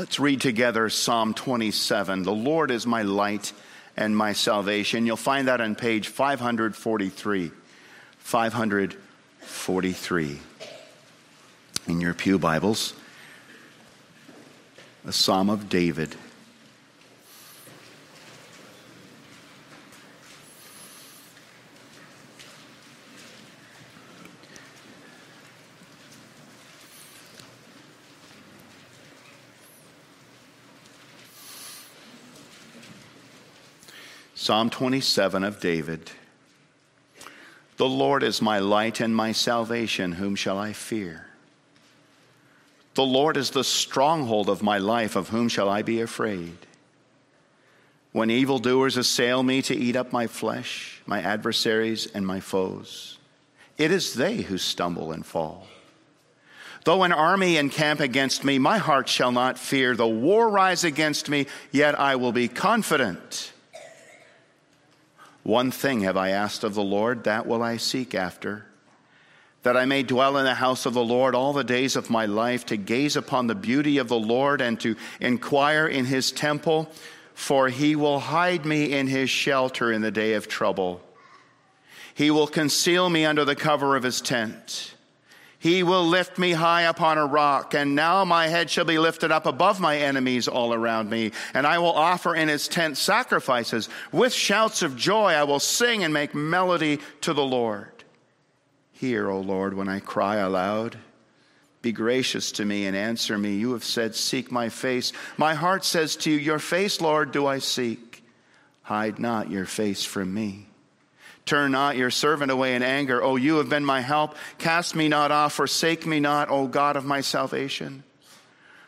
Let's read together Psalm 27. The Lord is my light and my salvation. You'll find that on page 543. 543 in your Pew Bibles. A Psalm of David. Psalm 27 of David. The Lord is my light and my salvation. Whom shall I fear? The Lord is the stronghold of my life. Of whom shall I be afraid? When evildoers assail me to eat up my flesh, my adversaries and my foes, it is they who stumble and fall. Though an army encamp against me, my heart shall not fear. Though war rise against me, yet I will be confident. One thing have I asked of the Lord, that will I seek after, that I may dwell in the house of the Lord all the days of my life, to gaze upon the beauty of the Lord and to inquire in his temple, for he will hide me in his shelter in the day of trouble. He will conceal me under the cover of his tent. He will lift me high upon a rock, and now my head shall be lifted up above my enemies all around me. And I will offer in his tent sacrifices. With shouts of joy I will sing and make melody to the Lord. Hear, O Lord, when I cry aloud. Be gracious to me and answer me. You have said, Seek my face. My heart says to you, Your face, Lord, do I seek. Hide not your face from me. Turn not your servant away in anger. O you have been my help. Cast me not off, forsake me not, O God of my salvation.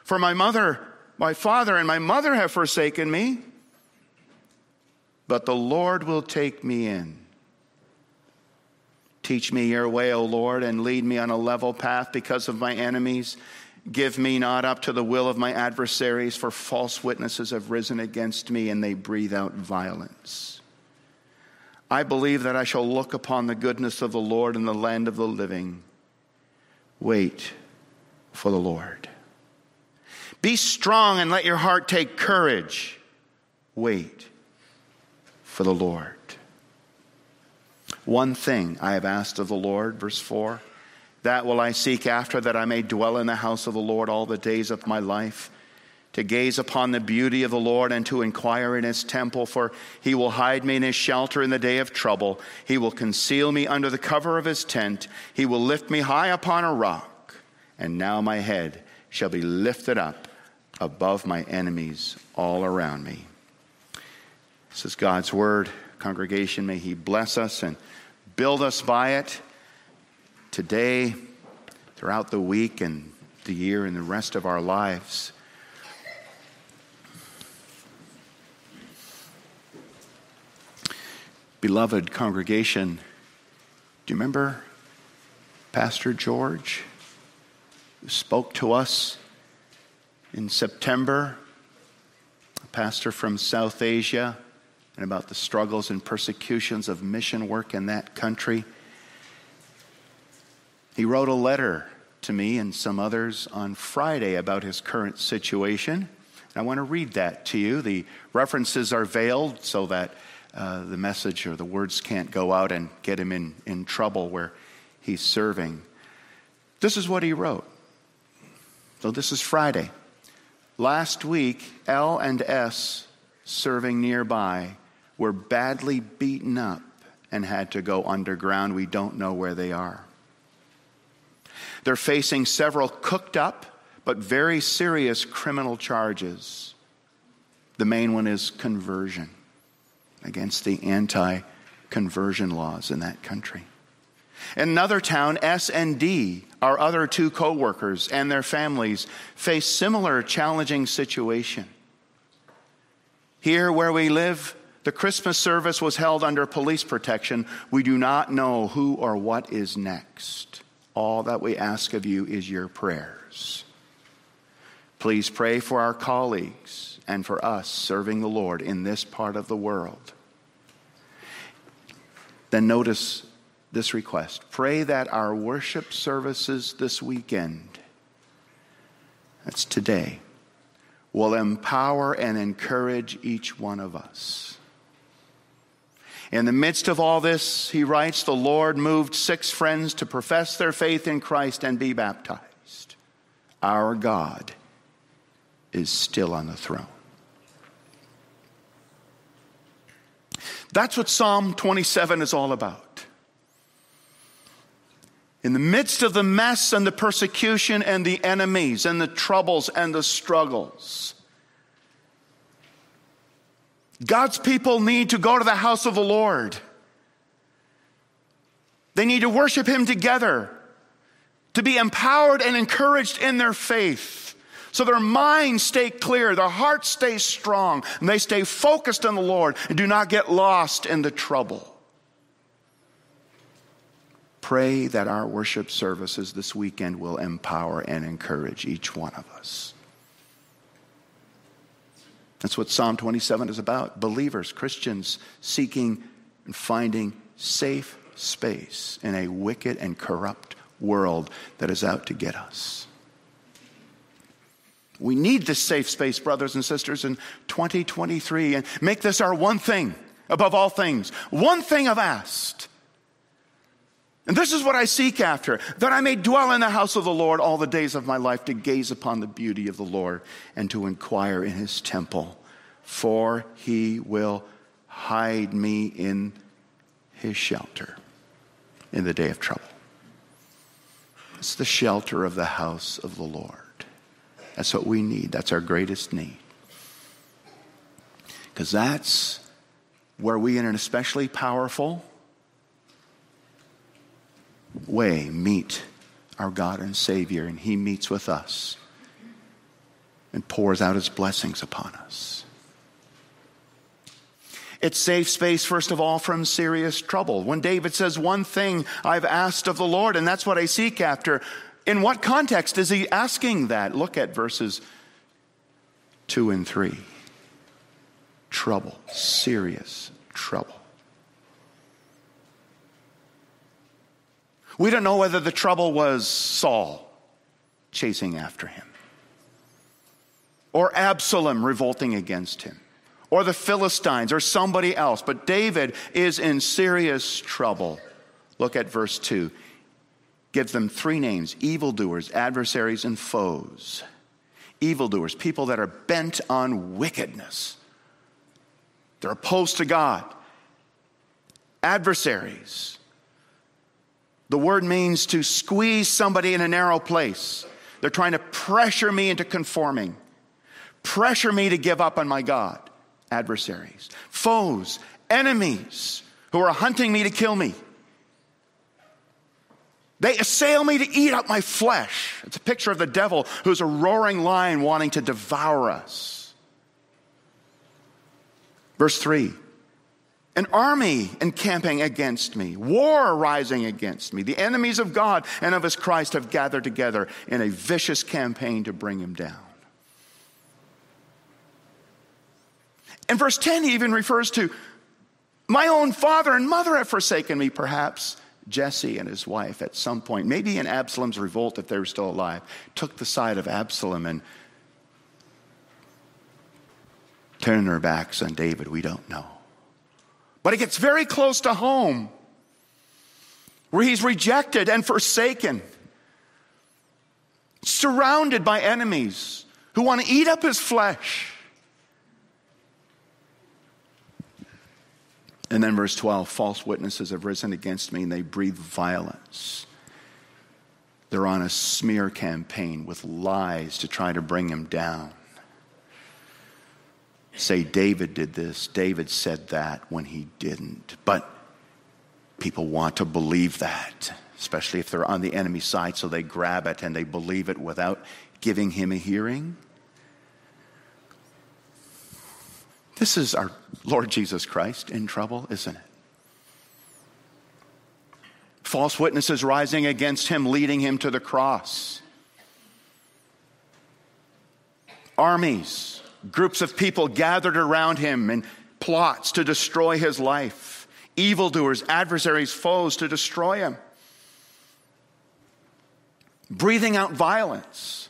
For my mother, my father, and my mother have forsaken me, but the Lord will take me in. Teach me your way, O Lord, and lead me on a level path because of my enemies. Give me not up to the will of my adversaries, for false witnesses have risen against me, and they breathe out violence. I believe that I shall look upon the goodness of the Lord in the land of the living. Wait for the Lord. Be strong and let your heart take courage. Wait for the Lord. One thing I have asked of the Lord, verse 4 that will I seek after, that I may dwell in the house of the Lord all the days of my life to gaze upon the beauty of the Lord and to inquire in his temple, for he will hide me in his shelter in the day of trouble. He will conceal me under the cover of his tent. He will lift me high upon a rock. And now my head shall be lifted up above my enemies all around me. This is God's word. Congregation, may he bless us and build us by it today, throughout the week and the year and the rest of our lives. Beloved congregation, do you remember Pastor George who spoke to us in September? A pastor from South Asia and about the struggles and persecutions of mission work in that country. He wrote a letter to me and some others on Friday about his current situation. And I want to read that to you. The references are veiled so that uh, the message or the words can't go out and get him in, in trouble where he's serving. This is what he wrote. So this is Friday. Last week, L and S serving nearby were badly beaten up and had to go underground. We don't know where they are. They're facing several cooked up but very serious criminal charges. The main one is conversion against the anti conversion laws in that country. In another town, S and D, our other two co workers and their families, face similar challenging situation. Here where we live, the Christmas service was held under police protection. We do not know who or what is next. All that we ask of you is your prayers. Please pray for our colleagues and for us serving the Lord in this part of the world. Then notice this request pray that our worship services this weekend, that's today, will empower and encourage each one of us. In the midst of all this, he writes, the Lord moved six friends to profess their faith in Christ and be baptized. Our God is still on the throne. That's what Psalm 27 is all about. In the midst of the mess and the persecution and the enemies and the troubles and the struggles, God's people need to go to the house of the Lord. They need to worship Him together, to be empowered and encouraged in their faith. So their minds stay clear, their hearts stay strong, and they stay focused on the Lord and do not get lost in the trouble. Pray that our worship services this weekend will empower and encourage each one of us. That's what Psalm 27 is about. Believers, Christians, seeking and finding safe space in a wicked and corrupt world that is out to get us. We need this safe space, brothers and sisters, in 2023, and make this our one thing above all things. One thing I've asked. And this is what I seek after that I may dwell in the house of the Lord all the days of my life to gaze upon the beauty of the Lord and to inquire in his temple. For he will hide me in his shelter in the day of trouble. It's the shelter of the house of the Lord. That's what we need. That's our greatest need. Because that's where we, in an especially powerful way, meet our God and Savior, and He meets with us and pours out His blessings upon us. It's safe space, first of all, from serious trouble. When David says, One thing I've asked of the Lord, and that's what I seek after, in what context is he asking that? Look at verses 2 and 3. Trouble, serious trouble. We don't know whether the trouble was Saul chasing after him, or Absalom revolting against him, or the Philistines, or somebody else. But David is in serious trouble. Look at verse 2 gives them three names evildoers, adversaries, and foes. Evildoers, people that are bent on wickedness, they're opposed to God. Adversaries, the word means to squeeze somebody in a narrow place. They're trying to pressure me into conforming, pressure me to give up on my God. Adversaries, foes, enemies who are hunting me to kill me. They assail me to eat up my flesh. It's a picture of the devil who's a roaring lion wanting to devour us. Verse 3 An army encamping against me, war rising against me. The enemies of God and of his Christ have gathered together in a vicious campaign to bring him down. In verse 10, he even refers to my own father and mother have forsaken me, perhaps. Jesse and his wife at some point, maybe in Absalom's revolt if they were still alive, took the side of Absalom and turned their backs on David. We don't know. But it gets very close to home where he's rejected and forsaken, surrounded by enemies who want to eat up his flesh. And then verse 12 false witnesses have risen against me and they breathe violence. They're on a smear campaign with lies to try to bring him down. Say, David did this, David said that when he didn't. But people want to believe that, especially if they're on the enemy side, so they grab it and they believe it without giving him a hearing. This is our Lord Jesus Christ in trouble, isn't it? False witnesses rising against him, leading him to the cross. Armies, groups of people gathered around him in plots to destroy his life. Evildoers, adversaries, foes to destroy him. Breathing out violence.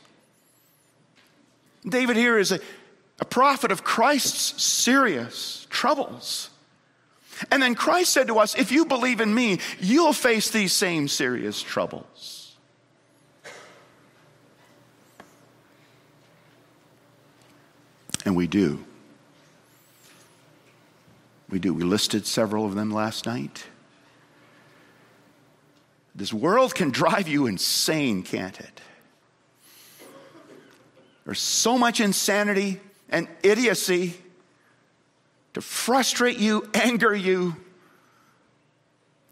David here is a, a prophet of Christ's serious troubles. And then Christ said to us, If you believe in me, you'll face these same serious troubles. And we do. We do. We listed several of them last night. This world can drive you insane, can't it? There's so much insanity and idiocy to frustrate you, anger you,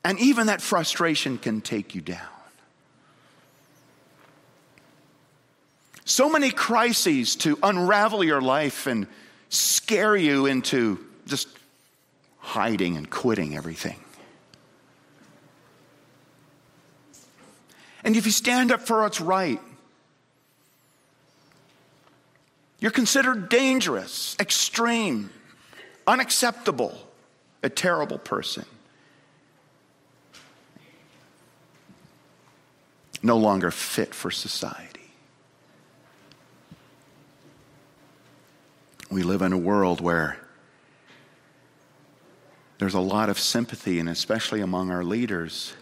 and even that frustration can take you down. So many crises to unravel your life and scare you into just hiding and quitting everything. And if you stand up for what's right, you're considered dangerous, extreme, unacceptable, a terrible person. No longer fit for society. We live in a world where there's a lot of sympathy, and especially among our leaders,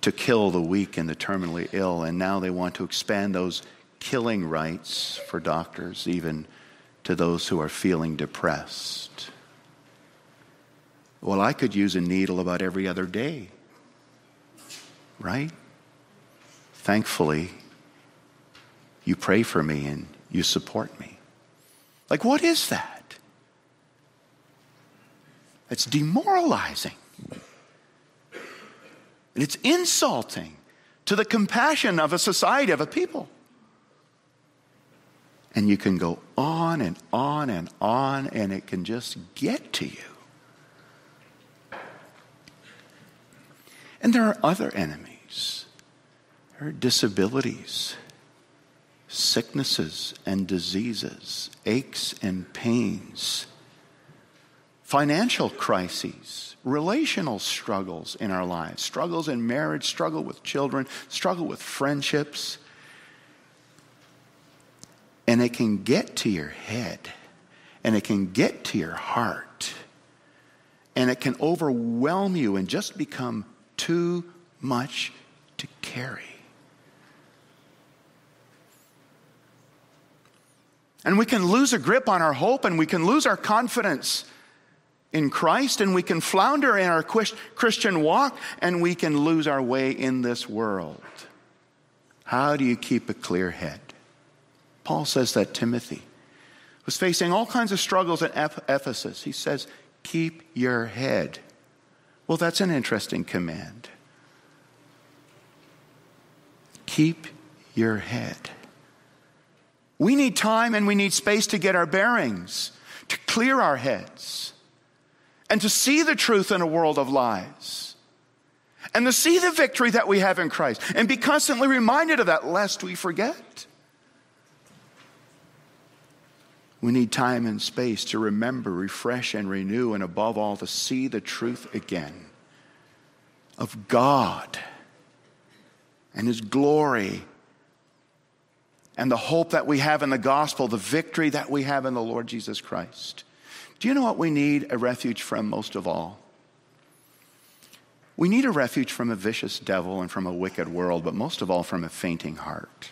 to kill the weak and the terminally ill. And now they want to expand those killing rights for doctors, even to those who are feeling depressed. Well, I could use a needle about every other day, right? Thankfully, you pray for me and you support me. Like, what is that? It's demoralizing. And it's insulting to the compassion of a society, of a people. And you can go on and on and on, and it can just get to you. And there are other enemies. There are disabilities, sicknesses and diseases, aches and pains, financial crises, relational struggles in our lives, struggles in marriage, struggle with children, struggle with friendships and it can get to your head, and it can get to your heart, and it can overwhelm you and just become too much to carry. And we can lose a grip on our hope and we can lose our confidence in Christ and we can flounder in our Christian walk and we can lose our way in this world. How do you keep a clear head? Paul says that Timothy was facing all kinds of struggles at Ephesus. He says, Keep your head. Well, that's an interesting command. Keep your head. We need time and we need space to get our bearings, to clear our heads, and to see the truth in a world of lies, and to see the victory that we have in Christ, and be constantly reminded of that lest we forget. We need time and space to remember, refresh, and renew, and above all, to see the truth again of God and His glory and the hope that we have in the gospel, the victory that we have in the Lord Jesus Christ. Do you know what we need a refuge from most of all? We need a refuge from a vicious devil and from a wicked world, but most of all from a fainting heart,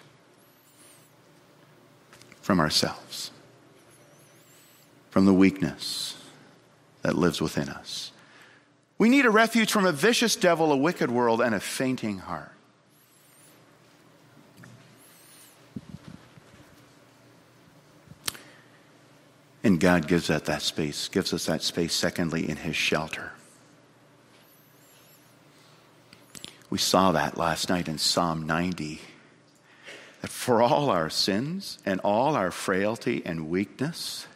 from ourselves from the weakness that lives within us. We need a refuge from a vicious devil, a wicked world, and a fainting heart. And God gives that that space, gives us that space, secondly, in his shelter. We saw that last night in Psalm 90. That for all our sins and all our frailty and weakness,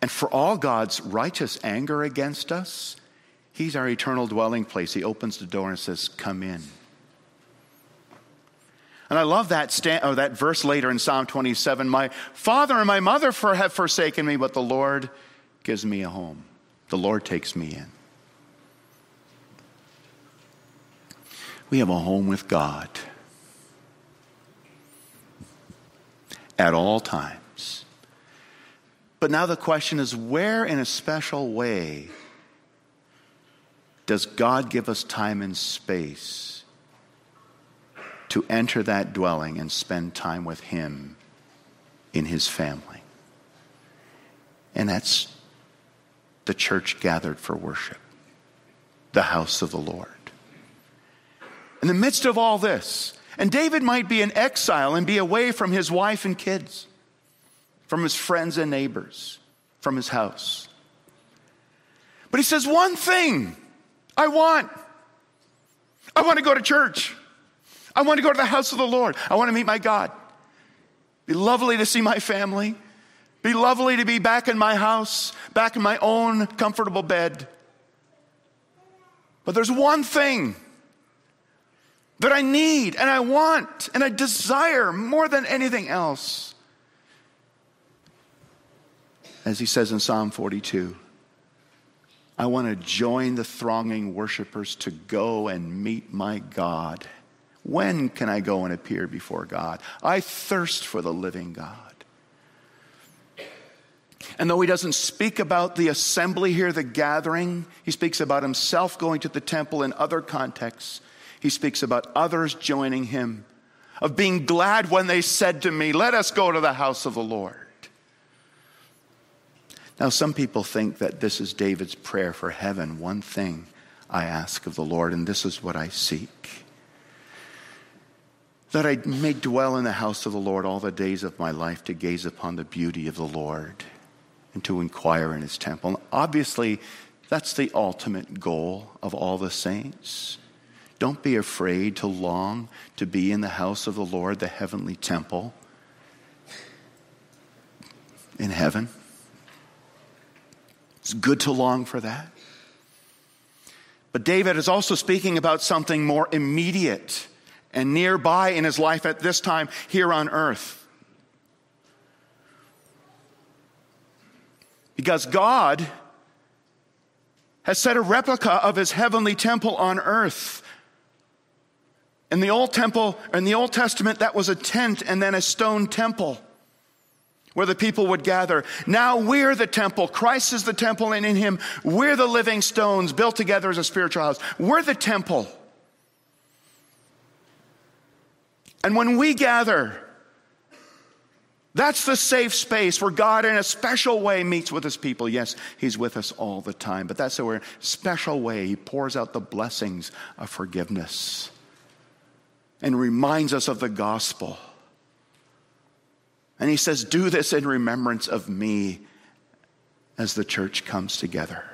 and for all God's righteous anger against us, He's our eternal dwelling place. He opens the door and says, Come in. And I love that, oh, that verse later in Psalm 27 My father and my mother for, have forsaken me, but the Lord gives me a home. The Lord takes me in. We have a home with God. at all times. But now the question is where, in a special way, does God give us time and space to enter that dwelling and spend time with Him in His family? And that's the church gathered for worship, the house of the Lord. In the midst of all this, and David might be in exile and be away from his wife and kids, from his friends and neighbors, from his house. But he says, One thing I want. I want to go to church. I want to go to the house of the Lord. I want to meet my God. Be lovely to see my family. Be lovely to be back in my house, back in my own comfortable bed. But there's one thing that I need and I want and I desire more than anything else. As he says in Psalm 42. I want to join the thronging worshipers to go and meet my God. When can I go and appear before God? I thirst for the living God. And though he doesn't speak about the assembly here, the gathering, he speaks about himself going to the temple in other contexts. He speaks about others joining him, of being glad when they said to me, Let us go to the house of the Lord. Now, some people think that this is David's prayer for heaven. One thing I ask of the Lord, and this is what I seek that I may dwell in the house of the Lord all the days of my life to gaze upon the beauty of the Lord and to inquire in his temple. Obviously, that's the ultimate goal of all the saints. Don't be afraid to long to be in the house of the Lord, the heavenly temple in heaven. It's good to long for that. But David is also speaking about something more immediate and nearby in his life at this time here on earth. Because God has set a replica of his heavenly temple on earth. In the old temple, in the Old Testament, that was a tent and then a stone temple where the people would gather. Now we're the temple. Christ is the temple, and in him we're the living stones built together as a spiritual house. We're the temple. And when we gather, that's the safe space where God, in a special way, meets with his people. Yes, he's with us all the time, but that's a special way, he pours out the blessings of forgiveness and reminds us of the gospel and he says, Do this in remembrance of me as the church comes together.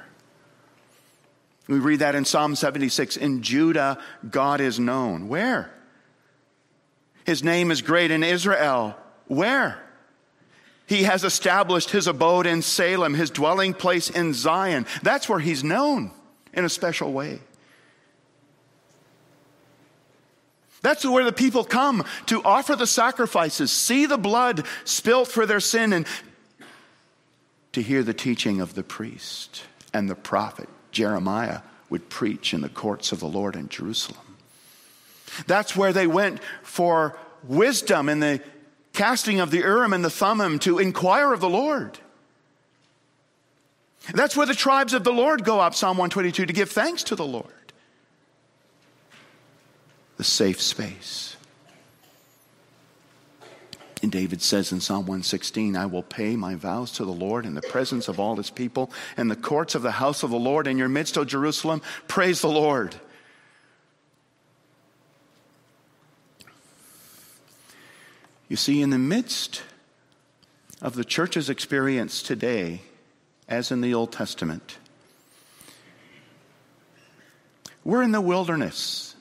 We read that in Psalm 76. In Judah, God is known. Where? His name is great in Israel. Where? He has established his abode in Salem, his dwelling place in Zion. That's where he's known in a special way. That's where the people come to offer the sacrifices, see the blood spilt for their sin, and to hear the teaching of the priest and the prophet. Jeremiah would preach in the courts of the Lord in Jerusalem. That's where they went for wisdom in the casting of the Urim and the Thummim to inquire of the Lord. That's where the tribes of the Lord go up, Psalm 122, to give thanks to the Lord the safe space. And David says in Psalm 116, I will pay my vows to the Lord in the presence of all his people, in the courts of the house of the Lord, in your midst, O Jerusalem. Praise the Lord. You see, in the midst of the church's experience today, as in the Old Testament, we're in the wilderness.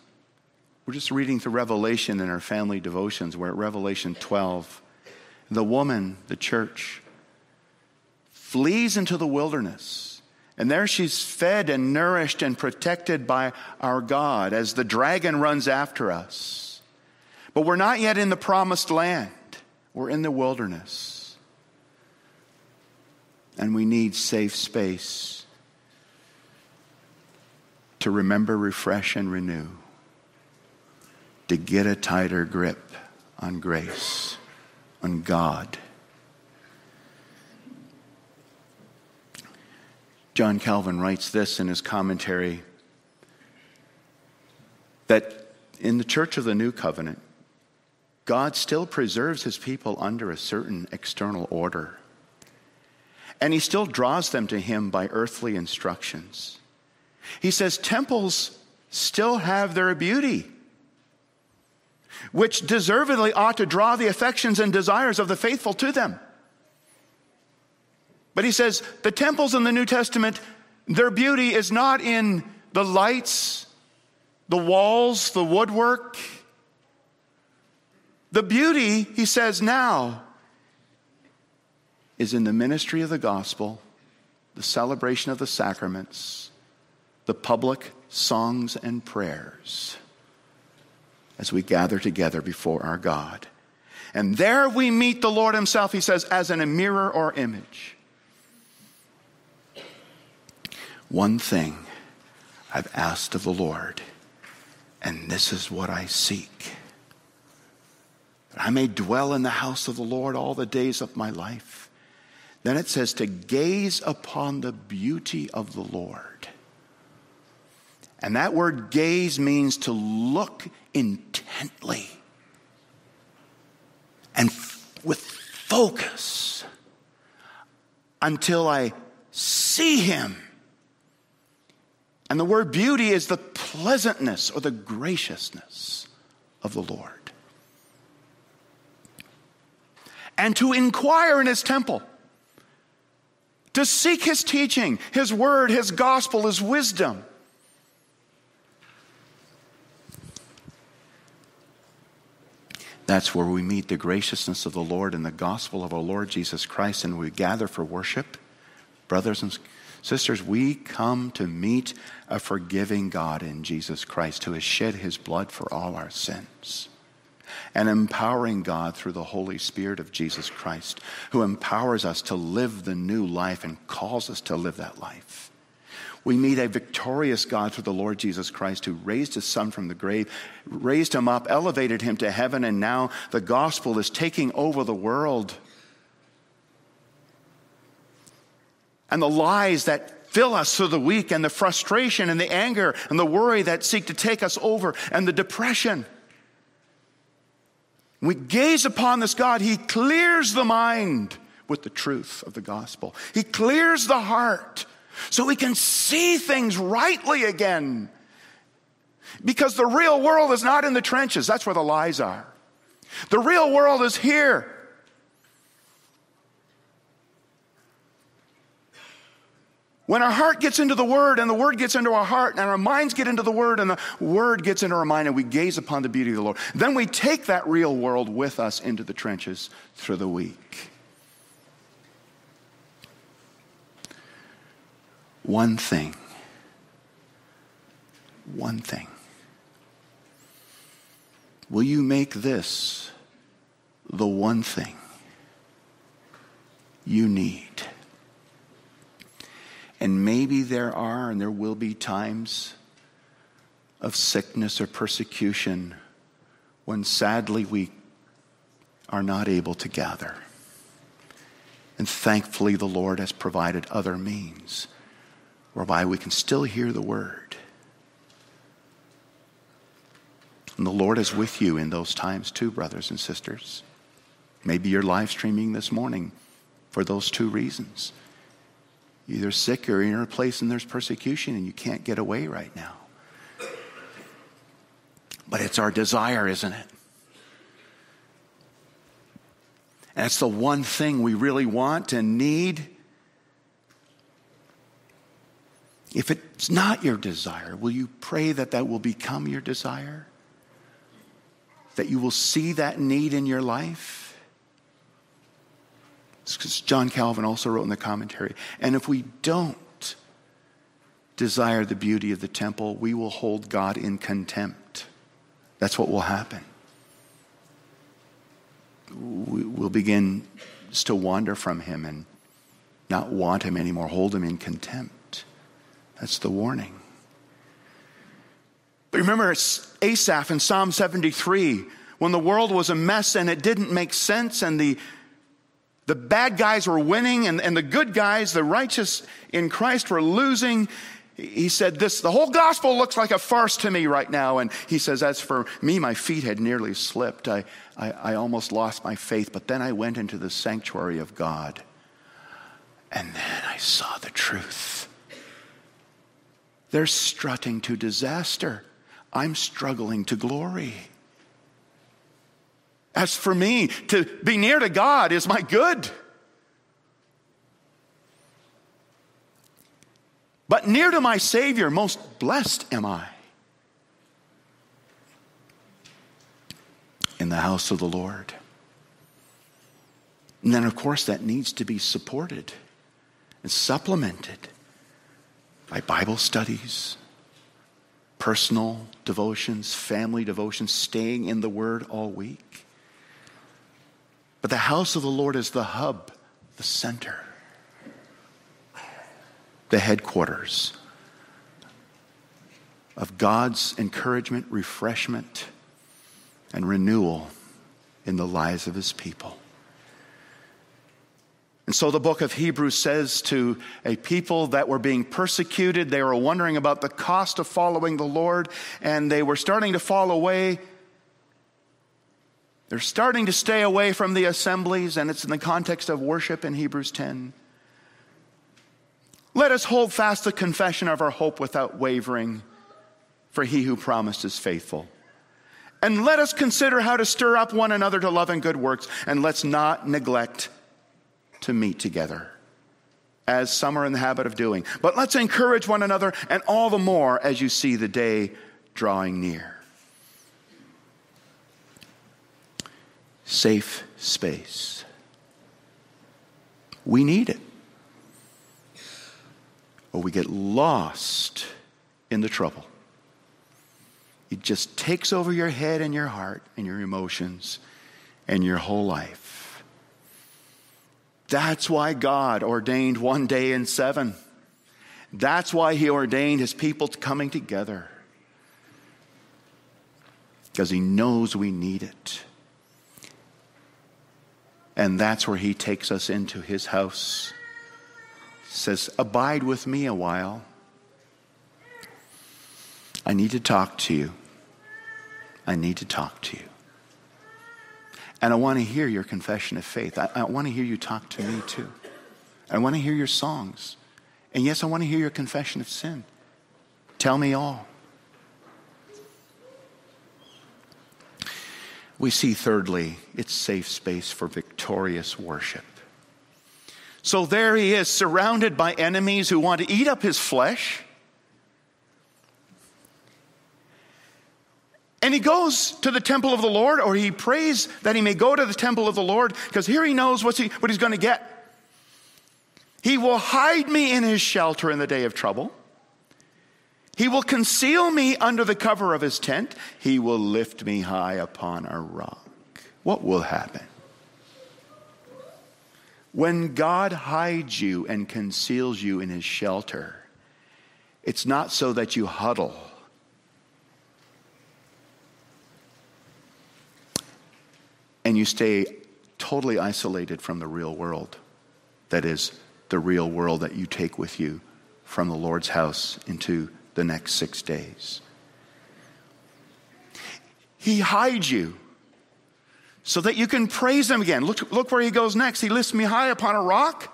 We're just reading through Revelation in our family devotions. We're at Revelation 12. The woman, the church, flees into the wilderness. And there she's fed and nourished and protected by our God as the dragon runs after us. But we're not yet in the promised land, we're in the wilderness. And we need safe space to remember, refresh, and renew to get a tighter grip on grace, on God. John Calvin writes this in his commentary that in the church of the new covenant, God still preserves his people under a certain external order. And he still draws them to him by earthly instructions. He says temples still have their beauty, which deservedly ought to draw the affections and desires of the faithful to them. But he says the temples in the New Testament, their beauty is not in the lights, the walls, the woodwork. The beauty, he says now, is in the ministry of the gospel, the celebration of the sacraments, the public songs and prayers as we gather together before our God. And there we meet the Lord Himself, he says, as in a mirror or image. One thing I've asked of the Lord, and this is what I seek that I may dwell in the house of the Lord all the days of my life. Then it says to gaze upon the beauty of the Lord. And that word gaze means to look intently and f- with focus until I see him and the word beauty is the pleasantness or the graciousness of the Lord. And to inquire in his temple, to seek his teaching, his word, his gospel, his wisdom. That's where we meet the graciousness of the Lord and the gospel of our Lord Jesus Christ, and we gather for worship. Brothers and Sisters, we come to meet a forgiving God in Jesus Christ who has shed his blood for all our sins. An empowering God through the Holy Spirit of Jesus Christ, who empowers us to live the new life and calls us to live that life. We meet a victorious God through the Lord Jesus Christ who raised his son from the grave, raised him up, elevated him to heaven, and now the gospel is taking over the world. and the lies that fill us through the week, and the frustration and the anger and the worry that seek to take us over, and the depression. We gaze upon this God, He clears the mind with the truth of the gospel. He clears the heart so we can see things rightly again. Because the real world is not in the trenches, that's where the lies are. The real world is here. When our heart gets into the Word and the Word gets into our heart and our minds get into the Word and the Word gets into our mind and we gaze upon the beauty of the Lord, then we take that real world with us into the trenches through the week. One thing, one thing. Will you make this the one thing you need? And maybe there are and there will be times of sickness or persecution when sadly we are not able to gather. And thankfully, the Lord has provided other means whereby we can still hear the word. And the Lord is with you in those times too, brothers and sisters. Maybe you're live streaming this morning for those two reasons either sick or in a place and there's persecution and you can't get away right now. But it's our desire, isn't it? And it's the one thing we really want and need. If it's not your desire, will you pray that that will become your desire? That you will see that need in your life? because John Calvin also wrote in the commentary. And if we don't desire the beauty of the temple, we will hold God in contempt. That's what will happen. We'll begin to wander from Him and not want Him anymore, hold Him in contempt. That's the warning. But remember, Asaph in Psalm 73 when the world was a mess and it didn't make sense and the, the bad guys were winning and, and the good guys, the righteous in Christ, were losing. He said, This, the whole gospel looks like a farce to me right now. And he says, As for me, my feet had nearly slipped. I, I, I almost lost my faith, but then I went into the sanctuary of God. And then I saw the truth. They're strutting to disaster. I'm struggling to glory. As for me, to be near to God is my good. But near to my Savior, most blessed am I. In the house of the Lord. And then, of course, that needs to be supported and supplemented by Bible studies, personal devotions, family devotions, staying in the Word all week. But the house of the Lord is the hub, the center, the headquarters of God's encouragement, refreshment, and renewal in the lives of his people. And so the book of Hebrews says to a people that were being persecuted, they were wondering about the cost of following the Lord, and they were starting to fall away they're starting to stay away from the assemblies, and it's in the context of worship in Hebrews 10. Let us hold fast the confession of our hope without wavering, for he who promised is faithful. And let us consider how to stir up one another to love and good works, and let's not neglect to meet together, as some are in the habit of doing. But let's encourage one another, and all the more as you see the day drawing near. safe space. We need it. Or we get lost in the trouble. It just takes over your head and your heart and your emotions and your whole life. That's why God ordained one day in seven. That's why He ordained His people coming together. Because He knows we need it. And that's where he takes us into his house. Says, Abide with me a while. I need to talk to you. I need to talk to you. And I want to hear your confession of faith. I, I want to hear you talk to me too. I want to hear your songs. And yes, I want to hear your confession of sin. Tell me all. We see, thirdly, it's safe space for victorious worship. So there he is, surrounded by enemies who want to eat up his flesh. And he goes to the temple of the Lord, or he prays that he may go to the temple of the Lord, because here he knows what's he, what he's going to get. He will hide me in his shelter in the day of trouble. He will conceal me under the cover of his tent. He will lift me high upon a rock. What will happen? When God hides you and conceals you in his shelter, it's not so that you huddle. And you stay totally isolated from the real world. That is, the real world that you take with you from the Lord's house into the next six days. He hides you so that you can praise him again. Look, look where he goes next. He lifts me high upon a rock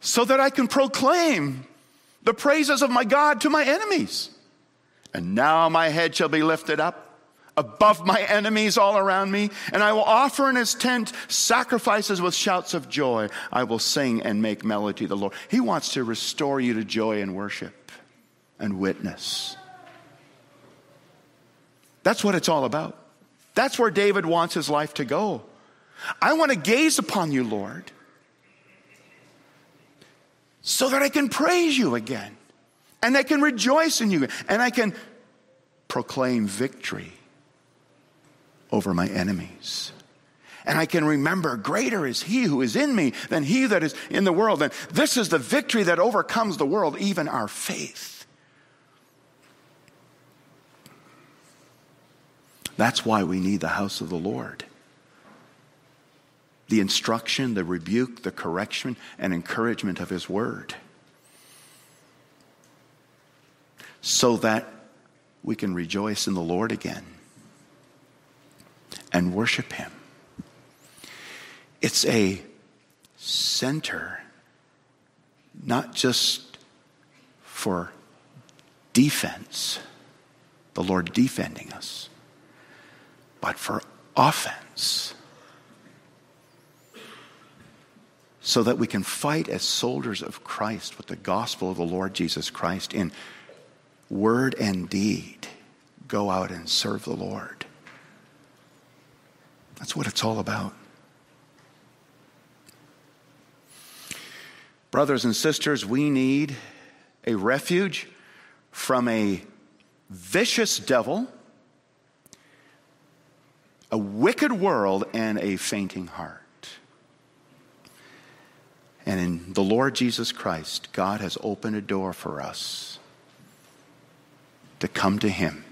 so that I can proclaim the praises of my God to my enemies. And now my head shall be lifted up above my enemies all around me, and I will offer in his tent sacrifices with shouts of joy. I will sing and make melody to the Lord. He wants to restore you to joy and worship and witness. That's what it's all about. That's where David wants his life to go. I want to gaze upon you, Lord, so that I can praise you again, and I can rejoice in you, and I can proclaim victory over my enemies. And I can remember, greater is he who is in me than he that is in the world. And this is the victory that overcomes the world, even our faith. That's why we need the house of the Lord. The instruction, the rebuke, the correction, and encouragement of His Word. So that we can rejoice in the Lord again and worship Him. It's a center, not just for defense, the Lord defending us, but for offense. So that we can fight as soldiers of Christ with the gospel of the Lord Jesus Christ in word and deed. Go out and serve the Lord. That's what it's all about. Brothers and sisters, we need a refuge from a vicious devil, a wicked world, and a fainting heart. And in the Lord Jesus Christ, God has opened a door for us to come to Him.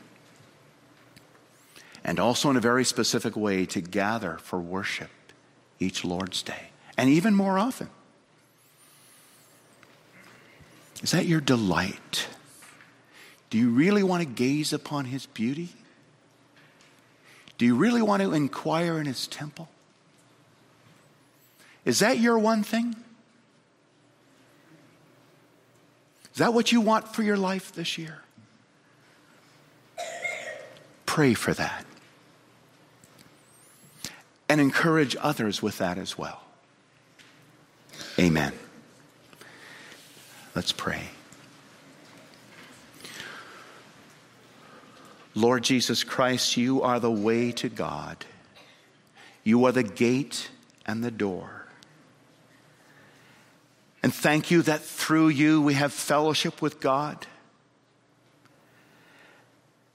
And also, in a very specific way, to gather for worship each Lord's Day, and even more often. Is that your delight? Do you really want to gaze upon his beauty? Do you really want to inquire in his temple? Is that your one thing? Is that what you want for your life this year? Pray for that. And encourage others with that as well. Amen. Let's pray. Lord Jesus Christ, you are the way to God. You are the gate and the door. And thank you that through you we have fellowship with God.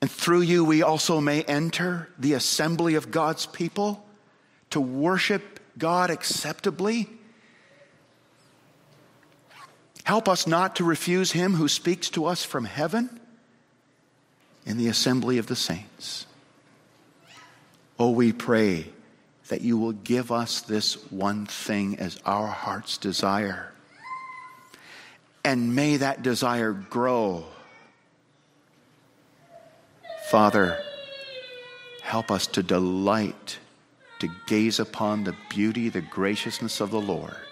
And through you we also may enter the assembly of God's people to worship God acceptably Help us not to refuse him who speaks to us from heaven in the assembly of the saints. Oh, we pray that you will give us this one thing as our heart's desire. And may that desire grow. Father, help us to delight, to gaze upon the beauty, the graciousness of the Lord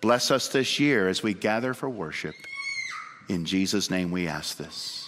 Bless us this year as we gather for worship. In Jesus' name we ask this.